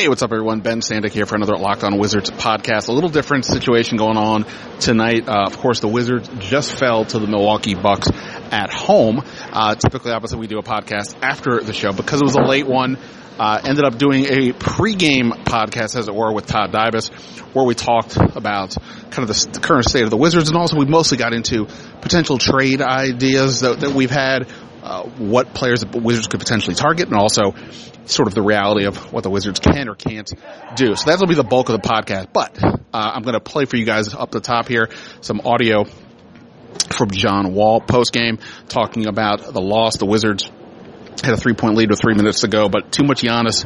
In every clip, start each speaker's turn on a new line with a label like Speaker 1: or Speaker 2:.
Speaker 1: Hey, what's up everyone? Ben Standig here for another Locked On Wizards podcast. A little different situation going on tonight. Uh, of course, the Wizards just fell to the Milwaukee Bucks at home. Uh, typically, obviously, we do a podcast after the show because it was a late one. Uh, ended up doing a pregame podcast, as it were, with Todd Dybas, where we talked about kind of the, the current state of the Wizards, and also we mostly got into potential trade ideas that, that we've had, uh, what players the Wizards could potentially target, and also sort of the reality of what the Wizards can or can't do. So that'll be the bulk of the podcast. But uh, I'm going to play for you guys up the top here some audio from John Wall post game talking about the loss. The Wizards had a three point lead with three minutes to go, but too much Giannis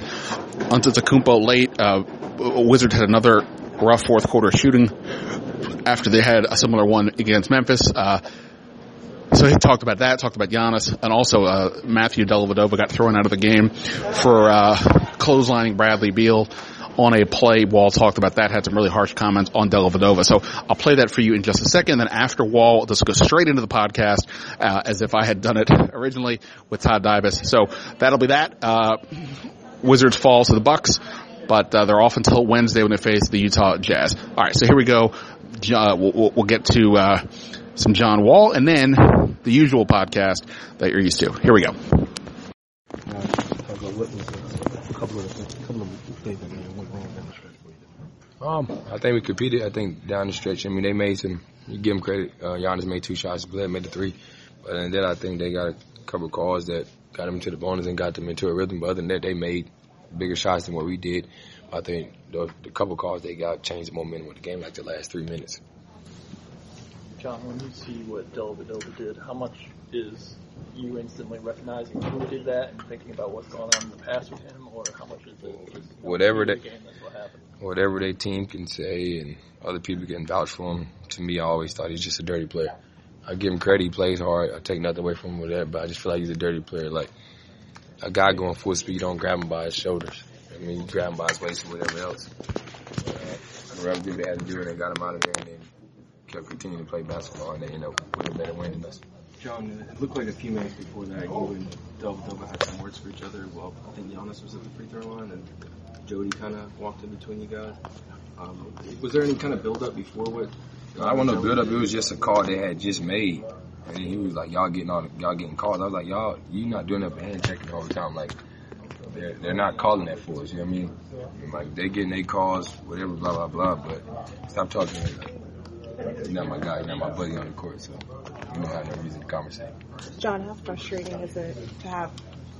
Speaker 1: Antetokounmpo late. Uh, Wizards had another rough fourth quarter shooting after they had a similar one against Memphis. Uh, so he talked about that, talked about Giannis, and also uh, Matthew Dellavedova got thrown out of the game for uh, clotheslining Bradley Beal on a play. Wall talked about that, had some really harsh comments on Dellavedova. So I'll play that for you in just a second. Then after Wall, let's go straight into the podcast uh, as if I had done it originally with Todd Dybas. So that'll be that. Uh, Wizards fall to the Bucks, but uh, they're off until Wednesday when they face the Utah Jazz. All right, so here we go. We'll, we'll, we'll get to uh, some John Wall, and then the usual podcast that you're used to. Here we go.
Speaker 2: Um, I think we competed. I think down the stretch. I mean, they made some. You give them credit. Uh, Giannis made two shots. Bled made the three. But then I think they got a couple calls that got them into the bonus and got them into a rhythm. But other than that, they made bigger shots than what we did. I think the, the couple calls they got changed the momentum of the game like the last three minutes.
Speaker 3: John, when you see what Dellavedova did, how much is you instantly recognizing who did that and thinking about what's going on in the past with him, or how much is it just
Speaker 2: Whatever
Speaker 3: the
Speaker 2: they-
Speaker 3: game that's what happened?
Speaker 2: Whatever their team can say and other people can vouch for him, to me, I always thought he's just a dirty player. I give him credit. He plays hard. I take nothing away from him with that, but I just feel like he's a dirty player. Like a guy going full speed, you don't grab him by his shoulders. I mean, you grab him by his waist or whatever else. Uh, the ref did they had to do, and they got him out of there, and then kept continuing to play basketball, and they ended up with a better win than us.
Speaker 4: John, it looked like a few minutes before that you and Dellavedova had some words for each other. Well, I think Giannis was at the free throw line, and Jodie kind of walked in between you guys. Um, was there any kind of build up before what?
Speaker 2: I want to build up. It was just a call they had just made, and he was like, "Y'all getting all, y'all getting calls." I was like, "Y'all, you not doing that hand checking all the time. Like, they're they're not calling that for us. You know what I mean? And, like they getting their calls, whatever, blah blah blah. But stop talking. to me. You're not my guy. You're not my buddy on the court. So you don't have no reason to conversate.
Speaker 5: John, how frustrating is it to have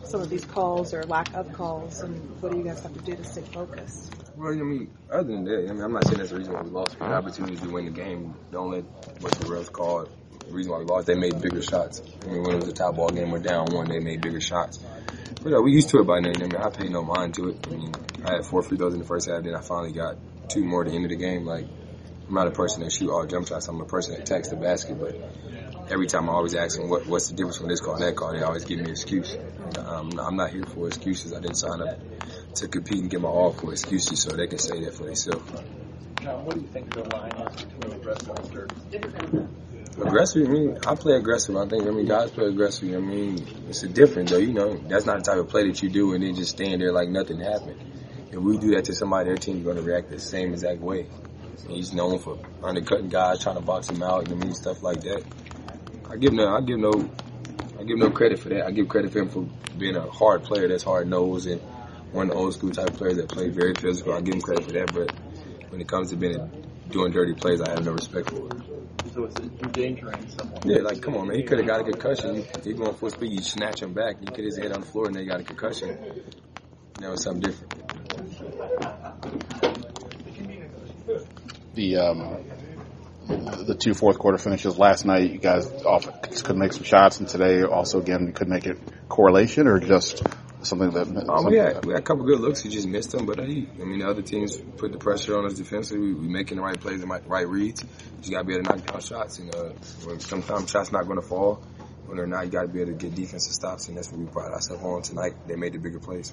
Speaker 5: some of these calls or lack of calls, and what do you guys have to do to stay focused?
Speaker 2: Well, I mean, other than that, I mean, I'm not saying that's the reason why we lost. We had opportunities to win the game. Don't let what the refs called. The reason why we lost, they made bigger shots. I mean, when it was a tie ball game, we're down one, they made bigger shots. But yeah, we used to it by then. I mean, I paid no mind to it. I mean, I had four free throws in the first half, then I finally got two more at the end of the game. Like, I'm not a person that shoot all jump shots. I'm a person that attacks the basket, but every time I always ask them what, what's the difference from this call and that call, they always give me an excuse. Um, I'm not here for excuses. I didn't sign up to compete and get my all for excuses, so they can say that for themselves.
Speaker 3: John, what do you think the line is between aggressive and dirty?
Speaker 2: Aggressive, I mean, I play aggressive. I think, I mean, guys play aggressive. I mean, it's a different though, you know. That's not the type of play that you do and then just stand there like nothing happened. If we do that to somebody, their team's going to react the same exact way. He's known for undercutting guys, trying to box him out, you know, I mean, stuff like that. I give no, I give no, I give no credit for that. I give credit for him for being a hard player that's hard nosed and one of the old school type players that play very physical. I give him credit for that, but when it comes to being a, doing dirty plays, I have no respect for it.
Speaker 3: So it's endangering someone.
Speaker 2: Yeah, like come on, man. He could have got a concussion. You going full speed, you snatch him back. You could his head on the floor and they got a concussion. That was something different.
Speaker 1: The um, the two fourth quarter finishes last night. You guys off could make some shots, and today also again you could make it correlation or just something that.
Speaker 2: Um,
Speaker 1: something
Speaker 2: we, had,
Speaker 1: that-
Speaker 2: we had a couple good looks. He just missed them, but he, I mean, the other teams put the pressure on us defensively. We, we making the right plays and right, right reads. You got to be able to knock down shots. And uh, sometimes shots not going to fall. When they're not, you got to be able to get defensive stops, and that's what we pride ourselves on tonight. They made the bigger plays.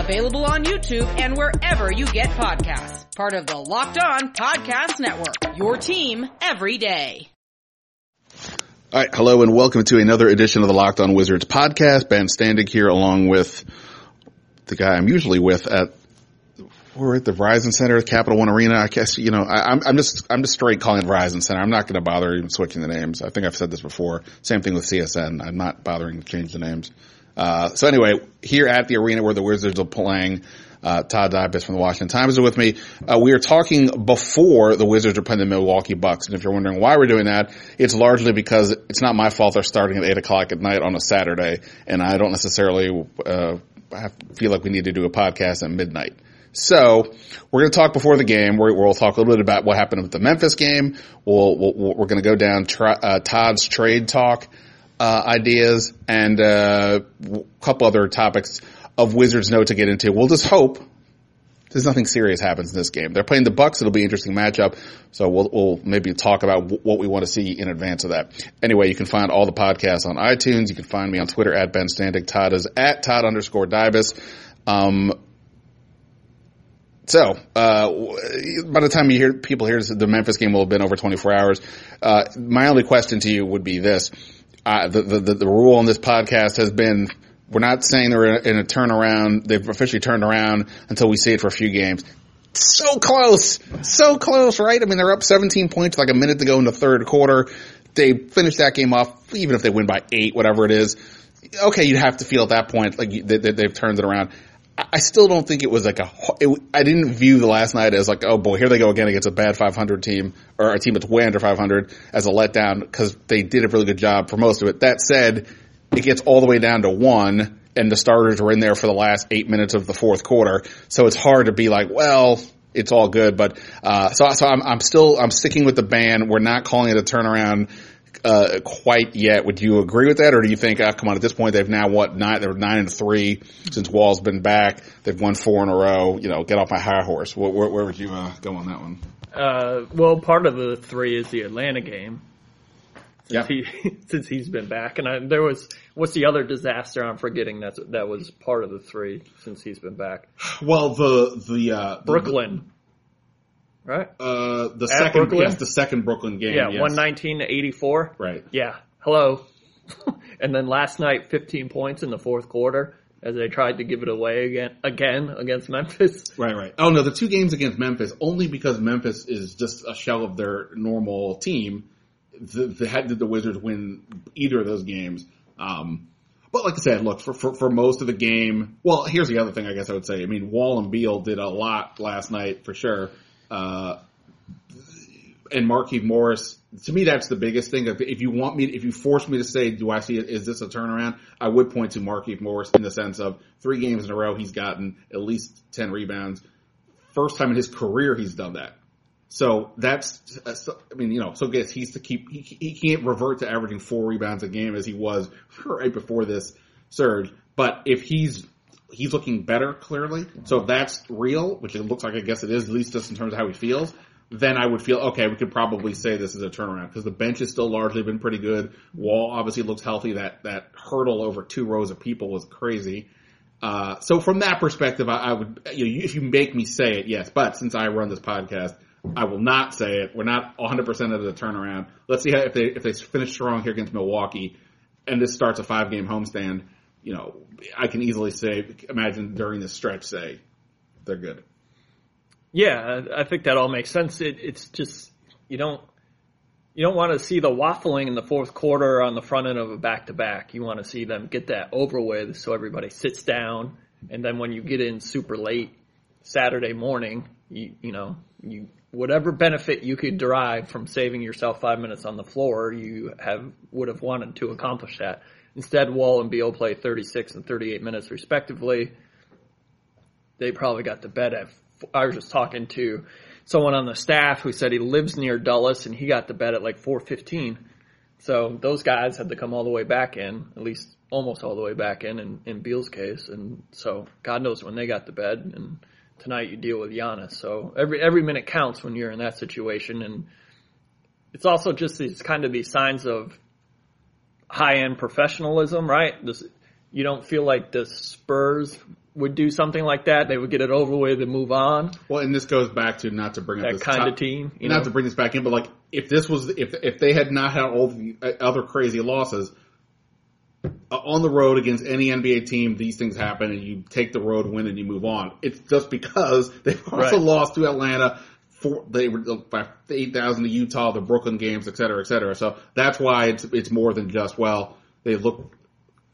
Speaker 6: available on YouTube and wherever you get podcasts. Part of the Locked On Podcast Network, your team every day.
Speaker 1: All right, hello and welcome to another edition of the Locked On Wizards podcast. Ben Standig here along with the guy I'm usually with at we're at the Verizon Center, Capital One Arena. I guess you know I, I'm I'm just I'm just straight calling it Verizon Center. I'm not going to bother even switching the names. I think I've said this before. Same thing with CSN. I'm not bothering to change the names. Uh, so anyway, here at the arena where the Wizards are playing, uh, Todd Dybas from the Washington Times is with me. Uh, we are talking before the Wizards are playing the Milwaukee Bucks. And if you're wondering why we're doing that, it's largely because it's not my fault they're starting at 8 o'clock at night on a Saturday. And I don't necessarily, uh, feel like we need to do a podcast at midnight. So we're going to talk before the game. We're, we'll talk a little bit about what happened with the Memphis game. We'll, we'll we're going to go down tra- uh, Todd's trade talk uh, ideas and uh, a couple other topics of Wizards note to get into. We'll just hope there's nothing serious happens in this game. They're playing the Bucks. It'll be an interesting matchup. So we'll, we'll maybe talk about w- what we want to see in advance of that. Anyway, you can find all the podcasts on iTunes. You can find me on Twitter at Ben Standig. Todd is at Todd underscore Dybas. Um, so, uh, by the time you hear people hear the Memphis game will have been over 24 hours. Uh, my only question to you would be this: the, the the rule on this podcast has been we're not saying they're in a turnaround. They've officially turned around until we see it for a few games. So close, so close, right? I mean, they're up 17 points, like a minute to go in the third quarter. They finish that game off, even if they win by eight, whatever it is. Okay, you'd have to feel at that point like they, they've turned it around. I still don't think it was like a. It, I didn't view the last night as like, oh boy, here they go again against a bad 500 team or a team that's way under 500 as a letdown because they did a really good job for most of it. That said, it gets all the way down to one, and the starters were in there for the last eight minutes of the fourth quarter. So it's hard to be like, well, it's all good. But uh, so so I'm, I'm still I'm sticking with the ban. We're not calling it a turnaround uh, quite yet. Would you agree with that, or do you think, ah, come on, at this point they've now what nine? They're nine and three since Wall's been back. They've won four in a row. You know, get off my high horse. Where, where, where would you uh, go on that one?
Speaker 3: Uh, well, part of the three is the Atlanta game.
Speaker 1: Yeah.
Speaker 3: He, since he's been back, and I, there was what's the other disaster? I'm forgetting that that was part of the three since he's been back.
Speaker 1: Well, the the uh,
Speaker 3: Brooklyn, right?
Speaker 1: uh, the
Speaker 3: At
Speaker 1: second
Speaker 3: Brooklyn?
Speaker 1: yes, the second Brooklyn game.
Speaker 3: Yeah,
Speaker 1: yes.
Speaker 3: one nineteen to eighty four.
Speaker 1: Right.
Speaker 3: Yeah. Hello. and then last night, fifteen points in the fourth quarter as they tried to give it away again again against Memphis.
Speaker 1: Right, right. Oh no, the two games against Memphis only because Memphis is just a shell of their normal team. The, the had did the Wizards win either of those games? Um, but like I said, look for, for for most of the game. Well, here's the other thing I guess I would say. I mean, Wall and Beal did a lot last night for sure. Uh, and Markieff Morris, to me, that's the biggest thing. If, you want me, if you force me to say, do I see it? Is this a turnaround? I would point to Markieff Morris in the sense of three games in a row, he's gotten at least 10 rebounds. First time in his career he's done that. So that's, I mean, you know, so guess he's to keep, he, he can't revert to averaging four rebounds a game as he was right before this surge. But if he's, he's looking better clearly. So if that's real, which it looks like I guess it is, at least just in terms of how he feels, then I would feel, okay, we could probably say this is a turnaround because the bench has still largely been pretty good. Wall obviously looks healthy. That, that hurdle over two rows of people was crazy. Uh, so from that perspective, I, I would, you know, if you make me say it, yes. But since I run this podcast, I will not say it. We're not 100% of the turnaround. Let's see how, if they, if they finish strong here against Milwaukee and this starts a five game homestand, you know, I can easily say, imagine during the stretch, say they're good.
Speaker 3: Yeah, I I think that all makes sense. It, it's just you don't you don't want to see the waffling in the fourth quarter on the front end of a back to back. You want to see them get that over with so everybody sits down, and then when you get in super late Saturday morning, you you know you whatever benefit you could derive from saving yourself five minutes on the floor, you have would have wanted to accomplish that. Instead, Wall and Beal play 36 and 38 minutes respectively. They probably got to bed at. I was just talking to someone on the staff who said he lives near Dulles and he got to bed at like 4:15. So those guys had to come all the way back in, at least almost all the way back in, in, in Beal's case. And so God knows when they got to bed. And tonight you deal with Giannis. So every every minute counts when you're in that situation. And it's also just these kind of these signs of high end professionalism, right? This, you don't feel like the Spurs would do something like that. They would get it over with and move on.
Speaker 1: Well, and this goes back to not to bring up
Speaker 3: That
Speaker 1: this
Speaker 3: kind
Speaker 1: top-
Speaker 3: of team, you
Speaker 1: not
Speaker 3: know?
Speaker 1: to bring this back in, but like if this was if if they had not had all the uh, other crazy losses on the road against any NBA team, these things happen, and you take the road win and you move on. It's just because they've also
Speaker 3: Right.
Speaker 1: lost to Atlanta. For, they were uh, by eight thousand to Utah, the Brooklyn games, et cetera, et cetera. So that's why it's it's more than just well they look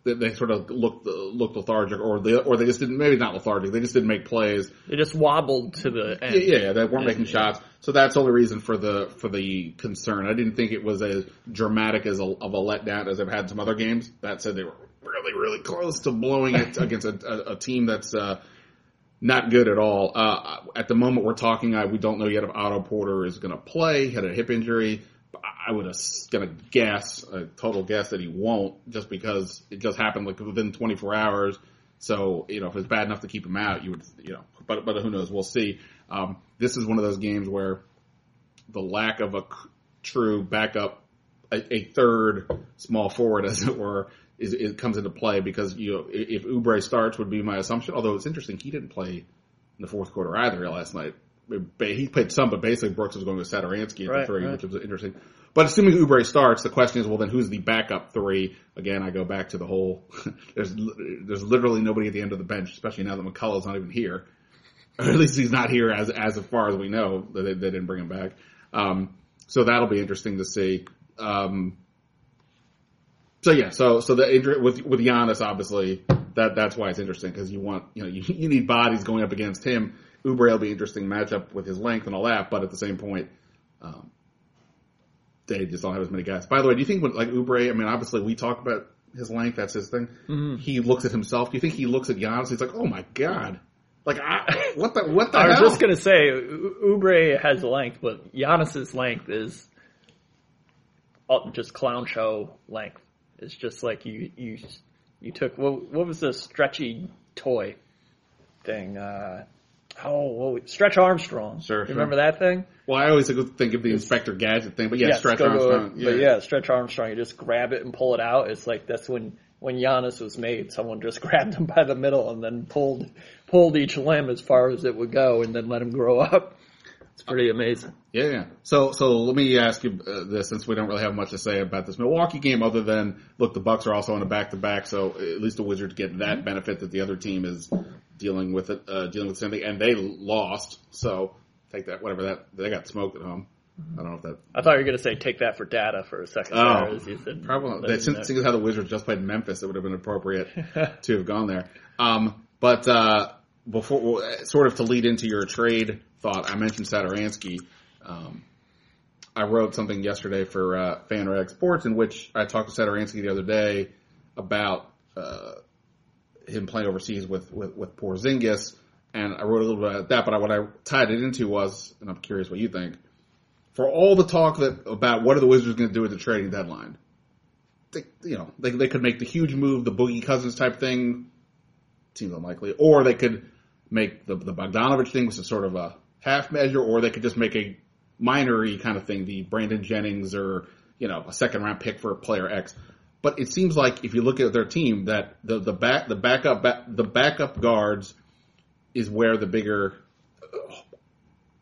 Speaker 1: they, they sort of looked looked lethargic, or they or they just didn't maybe not lethargic. They just didn't make plays.
Speaker 3: They just wobbled to the end.
Speaker 1: Yeah, yeah, they weren't making shots. So that's the only reason for the for the concern. I didn't think it was as dramatic as a, of a letdown as I've had some other games. That said, they were really, really close to blowing it against a, a, a team that's uh, not good at all. Uh, at the moment we're talking, I, we don't know yet if Otto Porter is going to play. He had a hip injury. I would to guess a total guess that he won't, just because it just happened like within 24 hours. So you know, if it's bad enough to keep him out, you would you know, but but who knows? We'll see. Um, this is one of those games where the lack of a true backup, a, a third small forward, as it were, is it comes into play because you know if Oubre starts would be my assumption. Although it's interesting, he didn't play in the fourth quarter either last night. He played some, but basically Brooks was going with Satoransky at the three,
Speaker 3: right.
Speaker 1: which was interesting. But assuming Oubre starts, the question is, well, then who's the backup three? Again, I go back to the whole. there's there's literally nobody at the end of the bench, especially now that McCullough's not even here, or at least he's not here as as far as we know. They, they didn't bring him back, um, so that'll be interesting to see. Um, so yeah, so so the injury with with Giannis, obviously that that's why it's interesting because you want you know you, you need bodies going up against him. Oubre will be an interesting matchup with his length and all that, but at the same point, um, they just don't have as many guys. By the way, do you think when like Oubre? I mean, obviously we talk about his length; that's his thing.
Speaker 3: Mm-hmm.
Speaker 1: He looks at himself. Do you think he looks at Giannis? He's like, oh my god, like I, what the what the
Speaker 3: I was just gonna say, Oubre has length, but Giannis's length is just clown show length. It's just like you you you took what, what was the stretchy toy thing? Uh, oh, what, Stretch Armstrong.
Speaker 1: Sure,
Speaker 3: You
Speaker 1: sure.
Speaker 3: remember that thing?
Speaker 1: well, I always think of the Inspector Gadget thing, but yeah,
Speaker 3: Yes,
Speaker 1: Stretch
Speaker 3: go
Speaker 1: Armstrong.
Speaker 3: But yeah, Stretch Armstrong. You just grab it and pull it out. It's like that's when when Giannis was made. Someone just grabbed him by the middle and then pulled pulled each limb as far as it would go, and then let him grow up. It's pretty amazing.
Speaker 1: Yeah, yeah. So, so let me ask you uh, this, since we don't really have much to say about this Milwaukee game, other than look, the Bucks are also on a back to back, so at least the Wizards get that benefit that the other team is dealing with it, uh, dealing with the same thing, and they lost. So take that, whatever that they got smoked at home. I don't know if that
Speaker 3: I thought you were going to say take that for data for a second.
Speaker 1: Oh,
Speaker 3: there, as you said,
Speaker 1: Probably. That, since,
Speaker 3: no.
Speaker 1: seeing as how the Wizards just played Memphis, it would have been appropriate to have gone there. Um, but uh, before, well, sort of to lead into your trade thought, I mentioned Satoransky. Um, I wrote something yesterday for uh, FanRag Sports in which I talked to Satoransky the other day about uh, him playing overseas with with, with Porzingis, and I wrote a little bit about that. But what I tied it into was, and I'm curious what you think. For all the talk that about what are the Wizards going to do at the trading deadline, they, you know, they they could make the huge move, the Boogie Cousins type thing. Seems unlikely, or they could make the the Bogdanovic thing, was a sort of a half measure, or they could just make a minory kind of thing, the Brandon Jennings or you know a second round pick for player X. But it seems like if you look at their team, that the the back the backup back, the backup guards is where the bigger uh,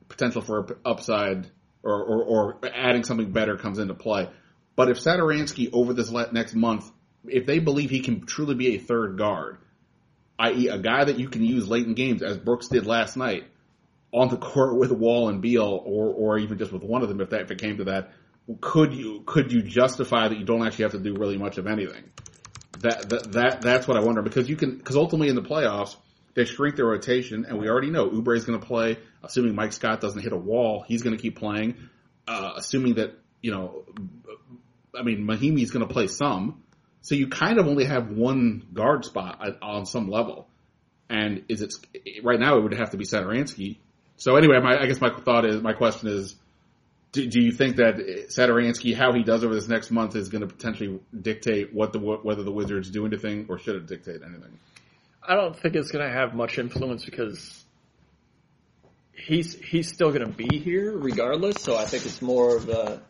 Speaker 1: potential for upside or, or, or adding something better comes into play. But if Satoransky over this next month if they believe he can truly be a third guard, i.e., a guy that you can use late in games, as Brooks did last night, on the court with Wall and Beal, or or even just with one of them, if that if it came to that, could you could you justify that you don't actually have to do really much of anything? That that, that that's what I wonder because you can because ultimately in the playoffs they shrink their rotation, and we already know Oubre is going to play. Assuming Mike Scott doesn't hit a wall, he's going to keep playing. Uh, assuming that you know, I mean, Mahinmi's going to play some. So you kind of only have one guard spot on some level. And is it right now? It would have to be Satoransky. So anyway, my, I guess my thought is, my question is, do, do you think that Satoransky, how he does over this next month, is going to potentially dictate what the whether the Wizards do anything, or should it dictate anything?
Speaker 3: I don't think it's going to have much influence because he's he's still going to be here regardless. So I think it's more of a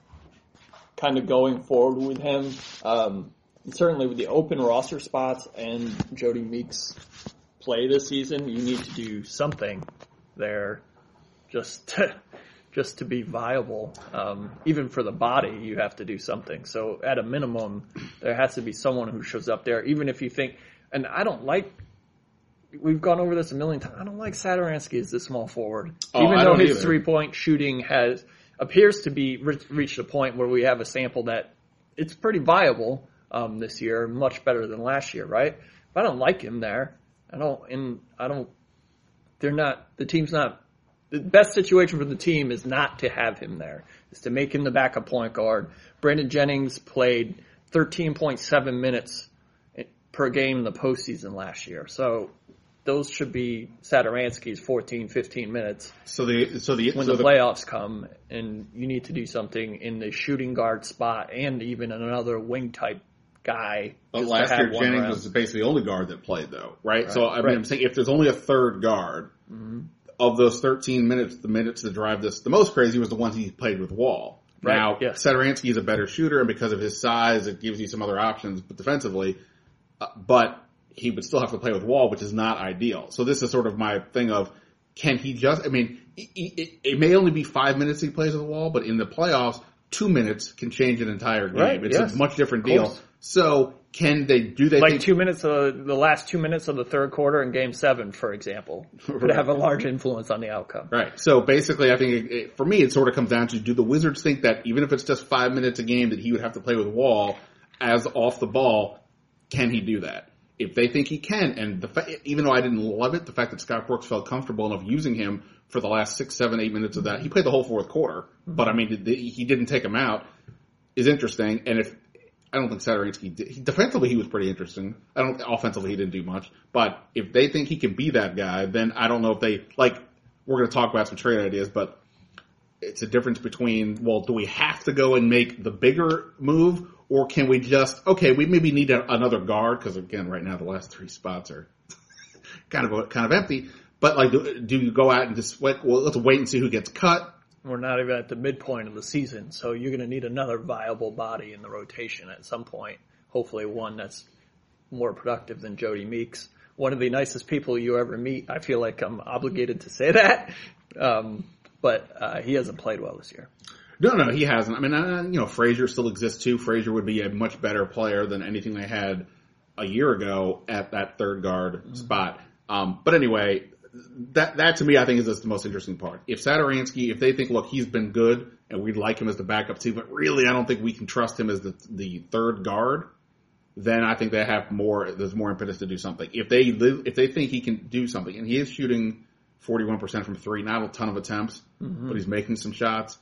Speaker 3: kind of going forward with him. Um, and certainly with the open roster spots and Jodie Meeks play this season, you need to do something there just to, just to be viable. Um, even for the body, you have to do something. So at a minimum, there has to be someone who shows up there, even if you think. And I don't like. We've gone over this a million times. I don't like Satoransky as the small forward,
Speaker 1: Oh,
Speaker 3: even though his
Speaker 1: either.
Speaker 3: three point shooting has appears to be re- reached a point where we have a sample that it's pretty viable um, this year, much better than last year, right? But I don't like him there. I don't, and I don't. They're not. The team's not. The best situation for the team is not to have him there. Is to make him the backup point guard. Brandon Jennings played 13.7 minutes per game in the postseason last year, so those should be Satoransky's 14, 15 minutes
Speaker 1: So the so the
Speaker 3: when
Speaker 1: so
Speaker 3: the playoffs come and you need to do something in the shooting guard spot and even another wing type guy.
Speaker 1: But last year, Jennings
Speaker 3: around.
Speaker 1: was basically the only guard that played, though, right? So I mean,
Speaker 3: Right. Mm-hmm.
Speaker 1: I'm saying if there's only a third guard of those 13 minutes, the minutes to drive this, the most crazy was the ones he played with Wall.
Speaker 3: Right,
Speaker 1: Now,
Speaker 3: yes.
Speaker 1: Is a better shooter, and because of his size, it gives you some other options, but defensively, uh, but he would still have to play with Wall, which is not ideal. So this is sort of my thing of, can he just, I mean, it, it, it may only be five minutes he plays with Wall, but in the playoffs, two minutes can change an entire game.
Speaker 3: Right,
Speaker 1: it's
Speaker 3: yes.
Speaker 1: a much different deal. So can they, do they
Speaker 3: like
Speaker 1: think,
Speaker 3: two minutes of the last two minutes of the third quarter in Game Seven, for example, could
Speaker 1: Right.
Speaker 3: have a large influence on the outcome.
Speaker 1: Right. So basically, I think it, it, for me, it sort of comes down to: Do the Wizards think that even if it's just five minutes a game, that he would have to play with Wall as off the ball? Can he do that? If they think he can, and the fa- even though I didn't love it, the fact that Scott Brooks felt comfortable enough using him for the last six, seven, eight minutes of that, he played the whole fourth quarter. Mm-hmm. But I mean, the- he didn't take him out. Is interesting, and if I don't think Satoransky did, he, defensively he was pretty interesting. I don't offensively he didn't do much, but if they think he can be that guy, then I don't know if they like. We're going to talk about some trade ideas, but it's a difference between well, do we have to go and make the bigger move, or can we just okay? We maybe need a, another guard because again, right now the last three spots are kind of kind of empty. But like, do, do you go out and just wait? Well, let's wait and see who gets cut.
Speaker 3: We're not even at the midpoint of the season, so you're going to need another viable body in the rotation at some point. Hopefully, one that's more productive than Jodie Meeks. One of the nicest people you ever meet. I feel like I'm obligated to say that, um, but uh, he hasn't played well this year.
Speaker 1: No, no, he hasn't. I mean, uh, you know, Frazier still exists too. Frazier would be a much better player than anything they had a year ago at that third guard spot. Um, but anyway, that that to me, I think is just the most interesting part. If Satoransky, if they think, look, he's been good and we'd like him as the backup too, but really, I don't think we can trust him as the the third guard. Then I think they have more. There's more impetus to do something. If they live, if they think he can do something, and he is shooting 41% from three, not a ton of attempts, but he's making some shots.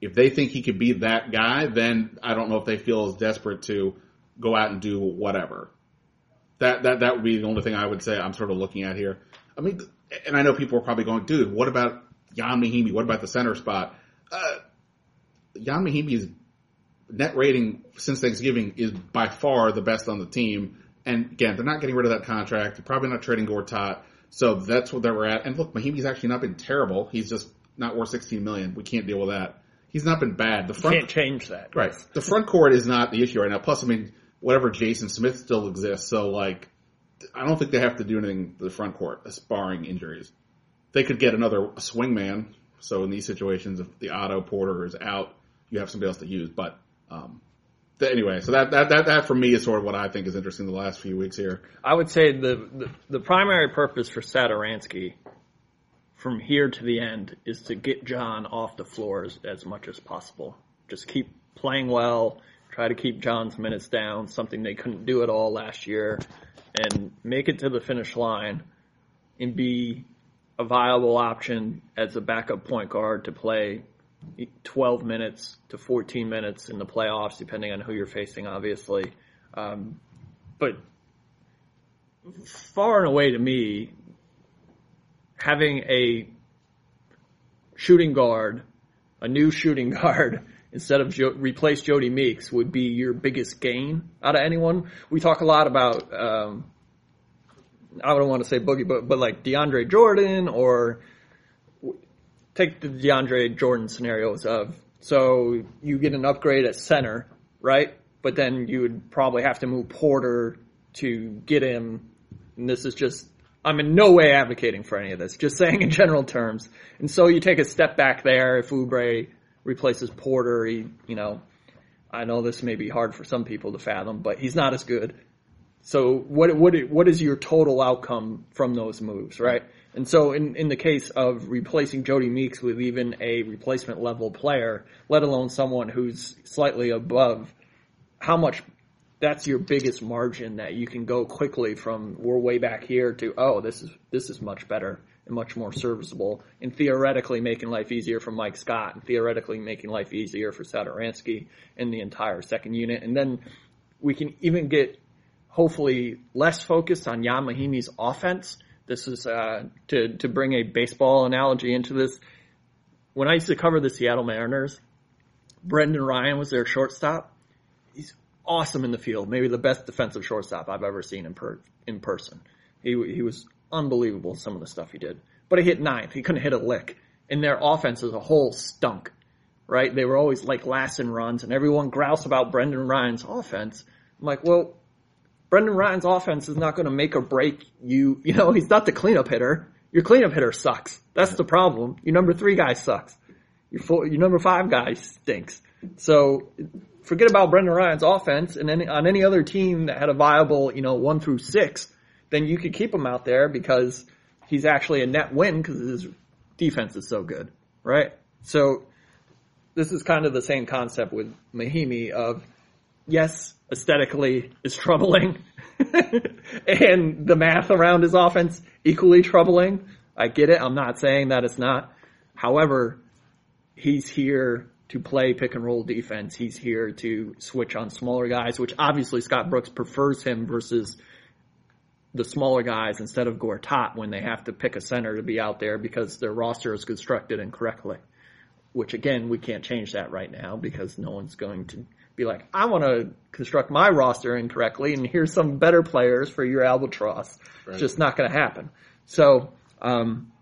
Speaker 1: If they think he could be that guy, then I don't know if they feel as desperate to go out and do whatever. That that that would be the only thing I would say I'm sort of looking at here. I mean, and I know people are probably going, dude, what about Ian Mahinmi? What about the center spot? Uh, Ian Mahinmi's net rating since Thanksgiving is by far the best on the team. And again, they're not getting rid of that contract. They're probably not trading Gortat. So that's what they were at. And look, Mahinmi's actually not been terrible. He's just not worth 16 million. We can't deal with that. He's not been bad. The front
Speaker 3: Can't change that.
Speaker 1: Right. The front court is not the issue right now. Plus, I mean, whatever Jason Smith still exists. So, like, I don't think they have to do anything to the front court, barring injuries. They could get another swingman. So in these situations, if the Otto Porter is out, you have somebody else to use. But um, anyway, so that, that that that for me is sort of what I think is interesting the last few weeks here.
Speaker 3: I would say the, the, the primary purpose for Satoransky from here to the end is to get John off the floor as, as much as possible. Just keep playing well, try to keep John's minutes down, something they couldn't do at all last year, and make it to the finish line and be a viable option as a backup point guard to play 12 minutes to 14 minutes in the playoffs, depending on who you're facing, obviously. Um, but far and away to me, having a shooting guard, a new shooting guard, instead of jo- replace Jodie Meeks would be your biggest gain out of anyone. We talk a lot about, um, I don't want to say boogie, but, but like DeAndre Jordan or take the DeAndre Jordan scenarios of, so you get an upgrade at center, right? But then you would probably have to move Porter to get him. And this is just, I'm in no way advocating for any of this, just saying in general terms. And so you take a step back there. If Oubre replaces Porter, he, you know, I know this may be hard for some people to fathom, but he's not as good. So what what what is your total outcome from those moves, right? And so in in the case of replacing Jodie Meeks with even a replacement level player, let alone someone who's slightly above, how much that's your biggest margin that you can go quickly from we're way back here to oh this is this is much better and much more serviceable and theoretically making life easier for Mike Scott and theoretically making life easier for Satoransky and the entire second unit and then we can even get hopefully less focused on Ian Mahinmi's offense. This is uh, to to bring a baseball analogy into this. When I used to cover the Seattle Mariners, Brendan Ryan was their shortstop. He's awesome in the field, maybe the best defensive shortstop I've ever seen in per, in person. He he was unbelievable some of the stuff he did. But he hit ninth. He couldn't hit a lick. And their offense as a whole stunk. Right? They were always like last in runs and everyone groused about Brendan Ryan's offense. I'm like, well, Brendan Ryan's offense is not going to make or break you. You know, he's not the cleanup hitter. Your cleanup hitter sucks. That's the problem. Your number three guy sucks. Your four, your number five guy stinks. So forget about Brendan Ryan's offense and any, on any other team that had a viable, you know, one through six, then you could keep him out there because he's actually a net win because his defense is so good, right? So this is kind of the same concept with Mahinmi of yes, aesthetically is troubling and the math around his offense equally troubling. I get it. I'm not saying that it's not. However, he's here to play pick and roll defense. He's here to switch on smaller guys, which obviously Scott Brooks prefers him versus the smaller guys instead of Gortat when they have to pick a center to be out there because their roster is constructed incorrectly. Which again, we can't change that right now because no one's going to be like, I want to construct my roster incorrectly and here's some better players for your albatross.
Speaker 1: Right.
Speaker 3: It's just not going to happen. So, um,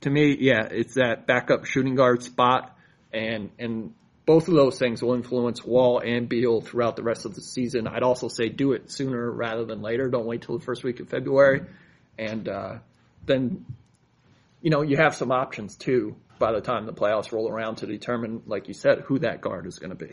Speaker 3: to me, yeah, it's that backup shooting guard spot and, and both of those things will influence Wall and Beal throughout the rest of the season. I'd also say do it sooner rather than later. Don't wait till the first week of February. And, uh, then, you know, you have some options too by the time the playoffs roll around to determine, like you said, who that guard is going to be.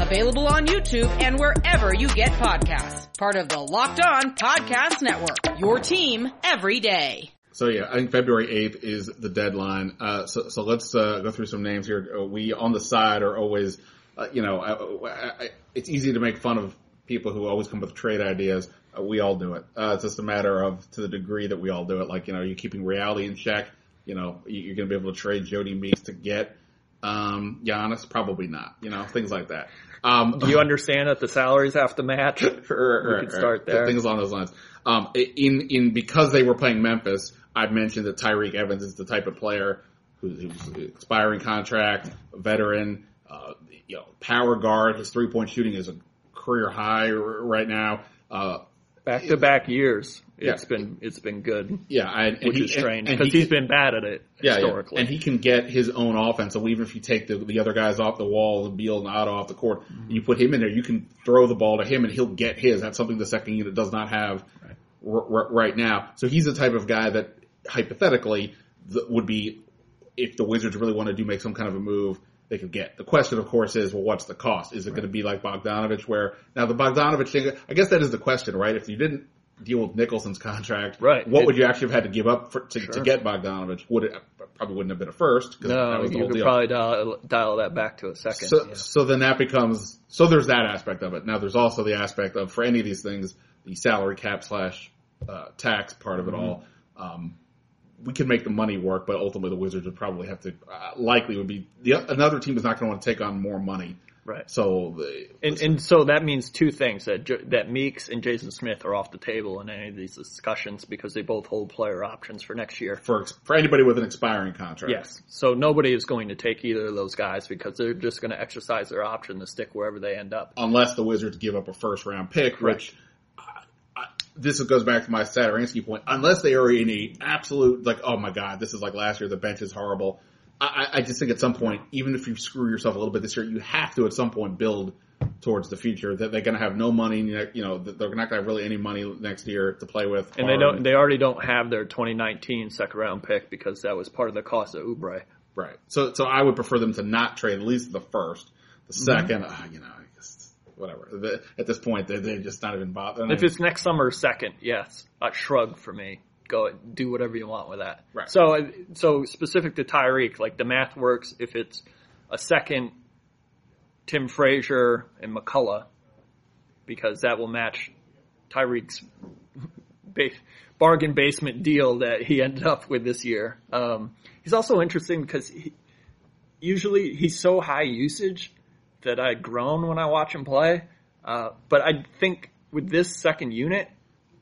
Speaker 6: available on YouTube and wherever you get podcasts. Part of the Locked On Podcast Network, your team every day.
Speaker 1: So yeah, I think February 8th is the deadline. Uh, so, so let's uh, go through some names here. Uh, We on the side are always, uh, you know, I, I, I, it's easy to make fun of people who always come with trade ideas. Uh, we all do it. Uh, it's just a matter of to the degree that we all do it. Like you know, you're keeping reality in check. You know, you- you're going to be able to trade Jodie Meeks to get um, Giannis. Probably not. You know, things like that. Um,
Speaker 3: Do you understand that the salaries have to match?
Speaker 1: Right,
Speaker 3: could start
Speaker 1: right.
Speaker 3: there.
Speaker 1: Things along those lines. Um, in in because they were playing Memphis, I've mentioned that Tyreke Evans is the type of player who's, who's expiring contract, veteran, uh, you know, power guard. His three point shooting is a career high r- right now. Uh,
Speaker 3: Back to back years. It's been it's been good.
Speaker 1: Yeah, I,
Speaker 3: which
Speaker 1: he-
Speaker 3: is strange because
Speaker 1: he-
Speaker 3: he's been bad at it
Speaker 1: Yeah, yeah.
Speaker 3: historically.
Speaker 1: and he can get his own offense. So even if you take the, the other guys off the wall, and Beal and Otto off the court, and you put him in there, you can throw the ball to him and he'll get his. That's something the second unit does not have r- r- right now. So he's the type of guy that hypothetically th- would be, if the Wizards really want to do make some kind of a move, they could get. The question, of course, is well, what's the cost? Is it going to be like Bogdanovic, where now the Bogdanovic thing? I guess that is the question, right? If you didn't deal with Nicholson's contract,
Speaker 3: Right.
Speaker 1: What
Speaker 3: It-
Speaker 1: would you actually have had to give up for, to, to
Speaker 3: Sure.
Speaker 1: get Bogdanovic? Would it probably wouldn't have been a first?
Speaker 3: no,
Speaker 1: was
Speaker 3: you could
Speaker 1: deal.
Speaker 3: probably dial, dial that back to a second.
Speaker 1: So,
Speaker 3: yeah.
Speaker 1: so then that becomes so there's that aspect of it. Now there's also the aspect of for any of these things, the salary cap slash uh, tax part of it
Speaker 3: Mm-hmm.
Speaker 1: all. Um, we can make the money work, but ultimately the Wizards would probably have to uh, likely would be the another team is not going to want to take on more money.
Speaker 3: Right.
Speaker 1: So the,
Speaker 3: And, and so that means two things that that Meeks and Jason Smith are off the table in any of these discussions because they both hold player options for next year.
Speaker 1: for for anybody with an expiring contract,
Speaker 3: Yes. So nobody is going to take either of those guys because they're just going to exercise their option to stick wherever they end up.
Speaker 1: unless the Wizards give up a first round pick, which this goes back to my Satoransky point. Unless they are in a absolute like, oh my god, this is like last year. The bench is horrible. I, I- just think at some point, even if you screw yourself a little bit this year, you have to at some point build towards the future. That they're going to have no money, you know, they're not going to have really any money next year to play with.
Speaker 3: And they don't. They already don't have their 2019 second round pick because that was part of the cost of Oubre.
Speaker 1: Right. So, so I would prefer them to not trade at least the first, the
Speaker 3: Mm-hmm.
Speaker 1: 2nd uh, you know, whatever. The, at this point, they they just not even bother.
Speaker 3: If it's next summer second, yes, a shrug for me. Go do whatever you want with that.
Speaker 1: Right.
Speaker 3: So, so specific to Tyreke, like the math works if it's a second, Tim Frazier and McCullough, because that will match Tyreke's ba- bargain basement deal that he ended up with this year. Um, he's also interesting because he, usually he's so high usage that I groan when I watch him play. Uh, but I think with this second unit,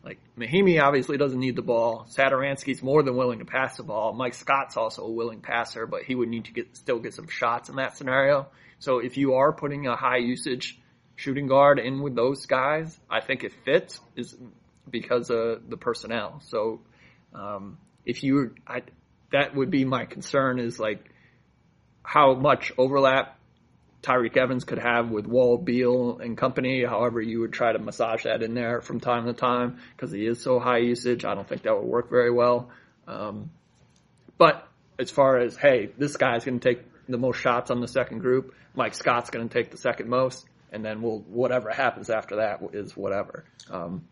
Speaker 3: like Mahinmi obviously doesn't need the ball. Satoransky's more than willing to pass the ball. Mike Scott's also a willing passer, but he would need to get still get some shots in that scenario. So if you are putting a high usage shooting guard in with those guys, I think it fits is because of the personnel. So um, if you, I, that would be my concern is like how much overlap Tyreke Evans could have with Wall, Beal, and company. However, you would try to massage that in there from time to time because he is so high usage. I don't think that would work very well. Um, but as far as hey, this guy's going to take the most shots on the second group. Mike Scott's going to take the second most, and then we'll whatever happens after that is whatever. Um,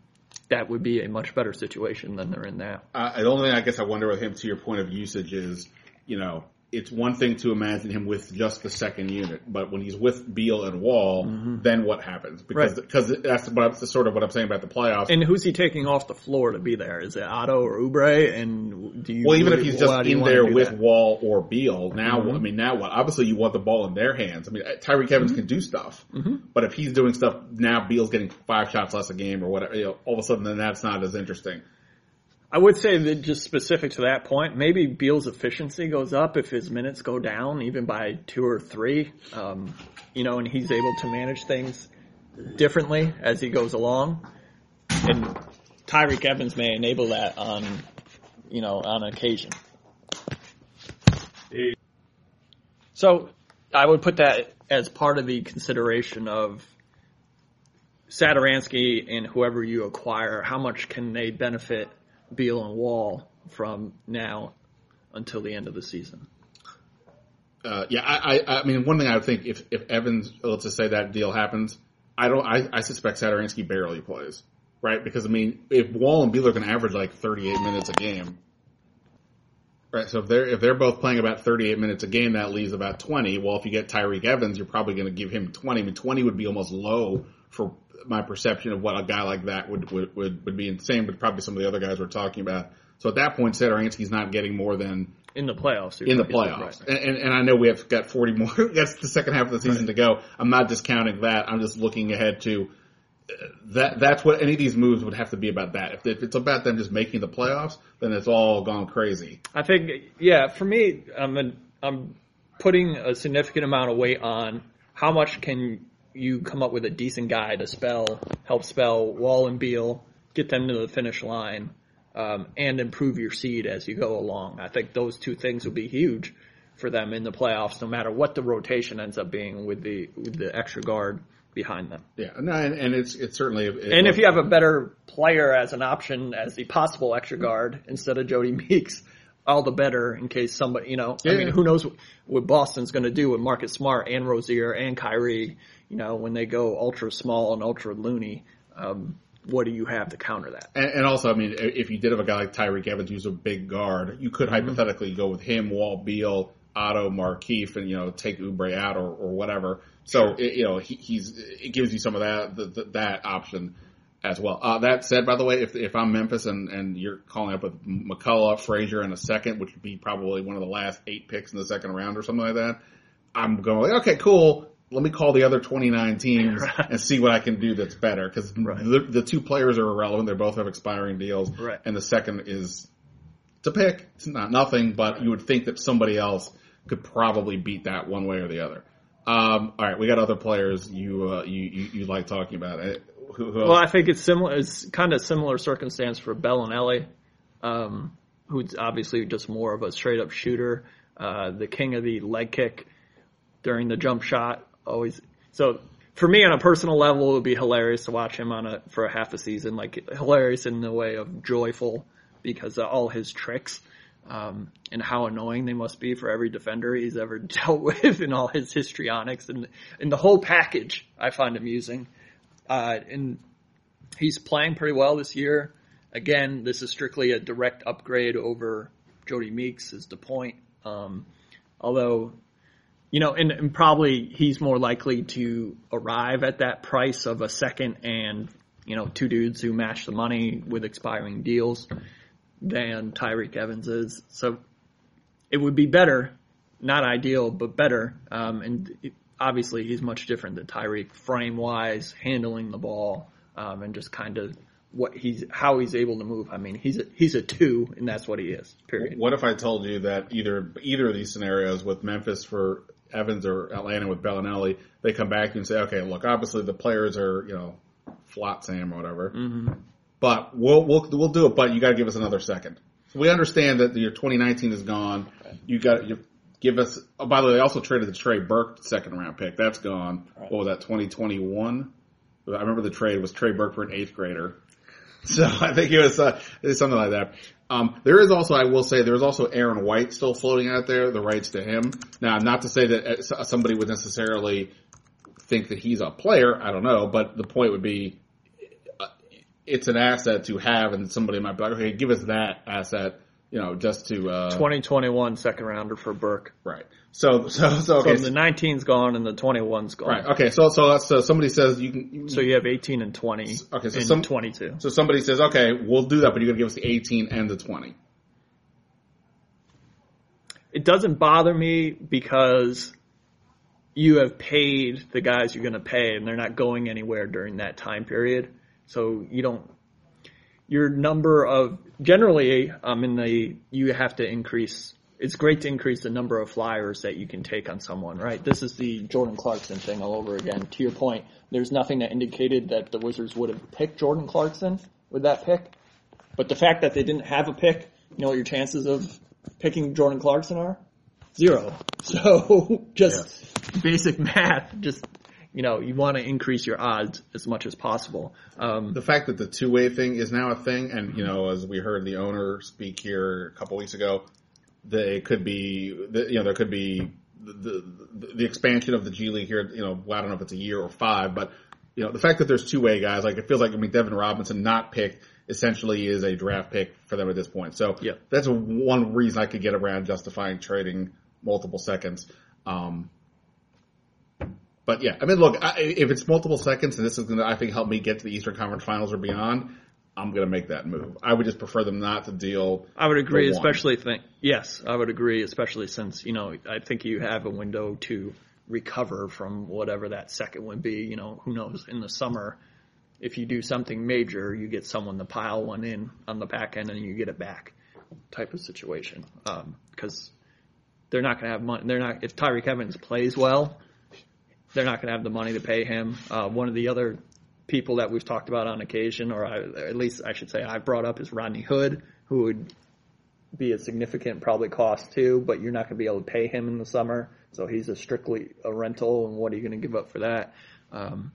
Speaker 3: that would be a much better situation than they're in now.
Speaker 1: Uh, the only thing I guess I wonder with him, to your point of usage, is you know it's one thing to imagine him with just the second unit, but when he's with Beal and Wall, then what happens? Because
Speaker 3: Right.
Speaker 1: because that's what that's sort of what I'm saying about the playoffs.
Speaker 3: And who's he taking off the floor to be there? Is it Otto or Oubre? And do you?
Speaker 1: well, even if he's just in there with
Speaker 3: that?
Speaker 1: Wall or Beal, now
Speaker 3: Mhm.
Speaker 1: I mean, now what? Obviously, you want the ball in their hands. I mean, Tyreke Evans can do stuff,
Speaker 3: Mhm.
Speaker 1: but if he's doing stuff now, Beal's getting five shots less a game or whatever. You know, all of a sudden, then that's not as interesting.
Speaker 3: I would say that just specific to that point, maybe Beal's efficiency goes up if his minutes go down, even by two or three. Um, you know, and he's able to manage things differently as he goes along. And Tyreke Evans may enable that on, you know, on occasion. So I would put that as part of the consideration of Satoransky and whoever you acquire, how much can they benefit Beal and Wall from now until the end of the season?
Speaker 1: Uh, yeah, I, I, I mean, one thing I would think if, if Evans, let's just say that deal happens, I don't, I, I suspect Satoransky barely plays, right? Because I mean, if Wall and Beal are going to average like 38 minutes a game, right? So if they're, if they're both playing about 38 minutes a game, that leaves about 20. Well, if you get Tyreke Evans, you're probably going to give him 20. I mean, 20 would be almost low for my perception of what a guy like that would, would, would, would be insane, but probably some of the other guys we're talking about. So at that point, Satoransky's not getting more than,
Speaker 3: In the playoffs.
Speaker 1: in the playoffs.
Speaker 3: right.
Speaker 1: And, and, I know we have got 40 more. That's the second half of the season to go. I'm not discounting that. I'm just looking ahead to uh, that. That's what any of these moves would have to be about. That if, if it's about them just making the playoffs, then it's all gone crazy.
Speaker 3: I think, yeah, for me, I'm a, I'm putting a significant amount of weight on how much can you come up with a decent guy to spell, help spell Wall and Beal get them to the finish line, um, and improve your seed as you go along. I think those two things would be huge for them in the playoffs, no matter what the rotation ends up being with the with the extra guard behind them.
Speaker 1: Yeah, no, and, and it's it's certainly. It,
Speaker 3: And if you have a better player as an option as the possible extra guard instead of Jodie Meeks, all the better in case somebody, you know, I mean, who knows what Boston's going to do with Marcus Smart and Rozier and Kyrie, you know, when they go ultra small and ultra loony. Um, what do you have to counter that?
Speaker 1: And, and also, I mean, if you did have a guy like Tyreke Evans who's a big guard, you could
Speaker 3: Mm-hmm.
Speaker 1: hypothetically go with him, Wall Beal, Otto, Markieff, and you know take Oubre out or, or whatever. So it, you know he, he's it gives you some of that the, the, that option as well. Uh, that said, by the way, if if I'm Memphis and and you're calling up with McCullough, Frazier in a second, which would be probably one of the last eight picks in the second round or something like that, I'm going okay, cool. Let me call the other 29 teams and see what I can do that's better because the, the two players are irrelevant. They both have expiring deals,
Speaker 3: Right.
Speaker 1: and the second is to pick. It's not nothing, but you would think that somebody else could probably beat that one way or the other. Um, all right, we got other players you uh, you, you you like talking about. Uh, Who, who?
Speaker 3: Well, I think it's similar. It's kind of similar circumstance for Belinelli, um, who's obviously just more of a straight up shooter, uh, the king of the leg kick during the jump shot. Always. So for me, on a personal level, it would be hilarious to watch him on a for a half a season. Like hilarious in the way of joyful because of all his tricks. Um, and how annoying they must be for every defender he's ever dealt with and all his histrionics and, and the whole package I find amusing. Uh, and he's playing pretty well this year. Again, this is strictly a direct upgrade over Jodie Meeks is the point. Um, although, you know, and, and probably he's more likely to arrive at that price of a second and, you know, two dudes who match the money with expiring deals than Tyreke Evans is. So it would be better, not ideal, but better. Um, and it, obviously he's much different than Tyreke frame wise, handling the ball, um, and just kind of what he's, how he's able to move. I mean, he's a, he's a two and that's what he is, period.
Speaker 1: What if I told you that either either of these scenarios with Memphis for Evans or Atlanta with Belinelli, they come back and say, okay, look, obviously the players are you know flat Sam or whatever,
Speaker 3: Mm-hmm.
Speaker 1: but we'll we'll we'll do it. But you got to give us another second. So we understand that your 2019 is gone. You got you give us. Oh, by the way, they also traded the Trey Burke second round pick. That's gone. What was that? 2021. I remember the trade was Trey Burke for an eighth grader. So I think it was, uh, something like that. Um, there is also, I will say, there is also Aaron White still floating out there, the rights to him. Now, not to say that uh, somebody would necessarily think that he's a player. I don't know, but the point would be, uh, it's an asset to have, and somebody might be like, okay, give us that asset, you know, just to uh,
Speaker 3: 2021 second rounder for Burke.
Speaker 1: right. So, so, so okay,
Speaker 3: So the 19's gone and the 21's gone.
Speaker 1: right. Okay, so, so that's so somebody says you can.
Speaker 3: So you have 18 and 20
Speaker 1: Okay, so
Speaker 3: and
Speaker 1: some-
Speaker 3: 22.
Speaker 1: So somebody says, okay, we'll do that, but you're gonna give us the 18 and the 20.
Speaker 3: It doesn't bother me because you have paid the guys you're going to pay and they're not going anywhere during that time period. So you don't, your number of, generally, um, in the, you have to increase, it's great to increase the number of flyers that you can take on someone, right? This is the Jordan Clarkson thing all over again. To your point, there's nothing that indicated that the Wizards would have picked Jordan Clarkson with that pick. But the fact that they didn't have a pick, you know what your chances of picking Jordan Clarkson are? Zero. So just basic math, just, you know, you want to increase your odds as much as possible. Um,
Speaker 1: the fact that the two way thing is now a thing, and you know, as we heard the owner speak here a couple weeks ago, that it could be, you know, there could be the, the the expansion of the G League here. You know, well, I don't know if it's a year or five, but you know, the fact that there's two way guys, like it feels like I mean, Devin Robinson not picked essentially is a draft pick for them at this point. So
Speaker 3: Yeah.
Speaker 1: that's one reason I could get around justifying trading multiple seconds. Um, but yeah, I mean, look, I, if it's multiple seconds and this is going to, I think, help me get to the Eastern Conference Finals or beyond, I'm going to make that move. I would just prefer them not to deal.
Speaker 3: I would agree, especially think yes, I would agree, especially since you know I think you have a window to recover from whatever that second would be. You know, who knows? In the summer, if you do something major, you get someone to pile one in on the back end and you get it back, type of situation. Um, because they're not going to have money. They're not if Tyreke Evans plays well, they're not going to have the money to pay him. Uh, one of the other people that we've talked about on occasion, or I, at least I should say I've brought up, is Rodney Hood, who would be a significant probably cost too, but you're not going to be able to pay him in the summer. So he's a strictly a rental, and what are you going to give up for that? Um,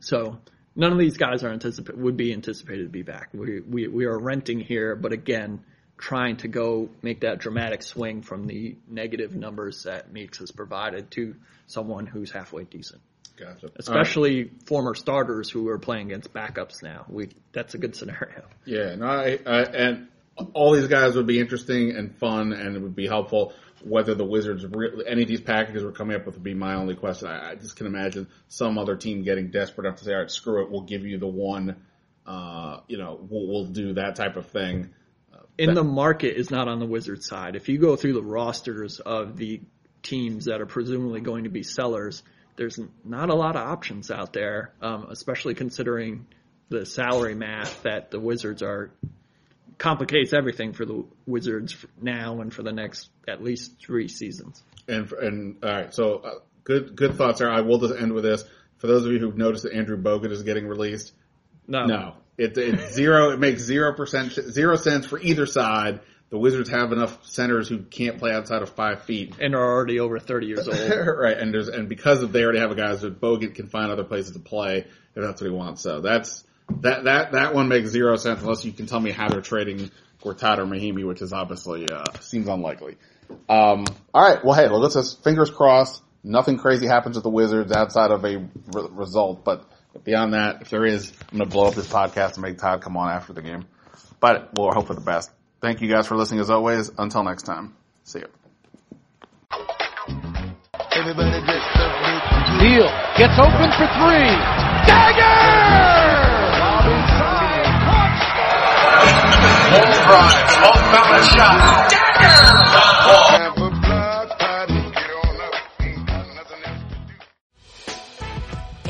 Speaker 3: so none of these guys are anticipate would be anticipated to be back. We we we are renting here, but again, trying to go make that dramatic swing from the negative numbers that Meeks has provided to someone who's halfway decent.
Speaker 1: Gotcha.
Speaker 3: Especially former starters who are playing against backups now. We that's a good scenario.
Speaker 1: Yeah, no, I, I, and all these guys would be interesting and fun, and it would be helpful. Whether the Wizards, re- any of these packages we're coming up with, would be my only question. I, I just can imagine some other team getting desperate enough to say, "All right, screw it, we'll give you the one." Uh, you know, we'll, we'll do that type of thing.
Speaker 3: And the market is not on the Wizards side. If you go through the rosters of the teams that are presumably going to be sellers, there's not a lot of options out there, um, especially considering the salary math that the Wizards are complicates everything for the Wizards now and for the next at least three seasons.
Speaker 1: And and all right, so uh, good good thoughts there. I will just end with this. For those of you who've noticed that Andrew Bogut is getting released,
Speaker 3: No,
Speaker 1: no, it, it's zero. It makes zero percent zero sense for either side. The Wizards have enough centers who can't play outside of five feet.
Speaker 3: and are already over 30 years old.
Speaker 1: right, and there's and because of they already have a guy, so Bogut can find other places to play if that's what he wants. So that's that that that one makes zero sense unless you can tell me how they're trading Gortat or Mahinmi, which is obviously uh, seems unlikely. Um, all right, well, hey, well, let's just fingers crossed. Nothing crazy happens with the Wizards outside of a re- result, but beyond that, if there is, I'm gonna blow up this podcast and make Todd come on after the game. But we'll hope for the best. Thank you guys for listening as always. Until next time, see you.
Speaker 7: Deal gets open for three. Dagger!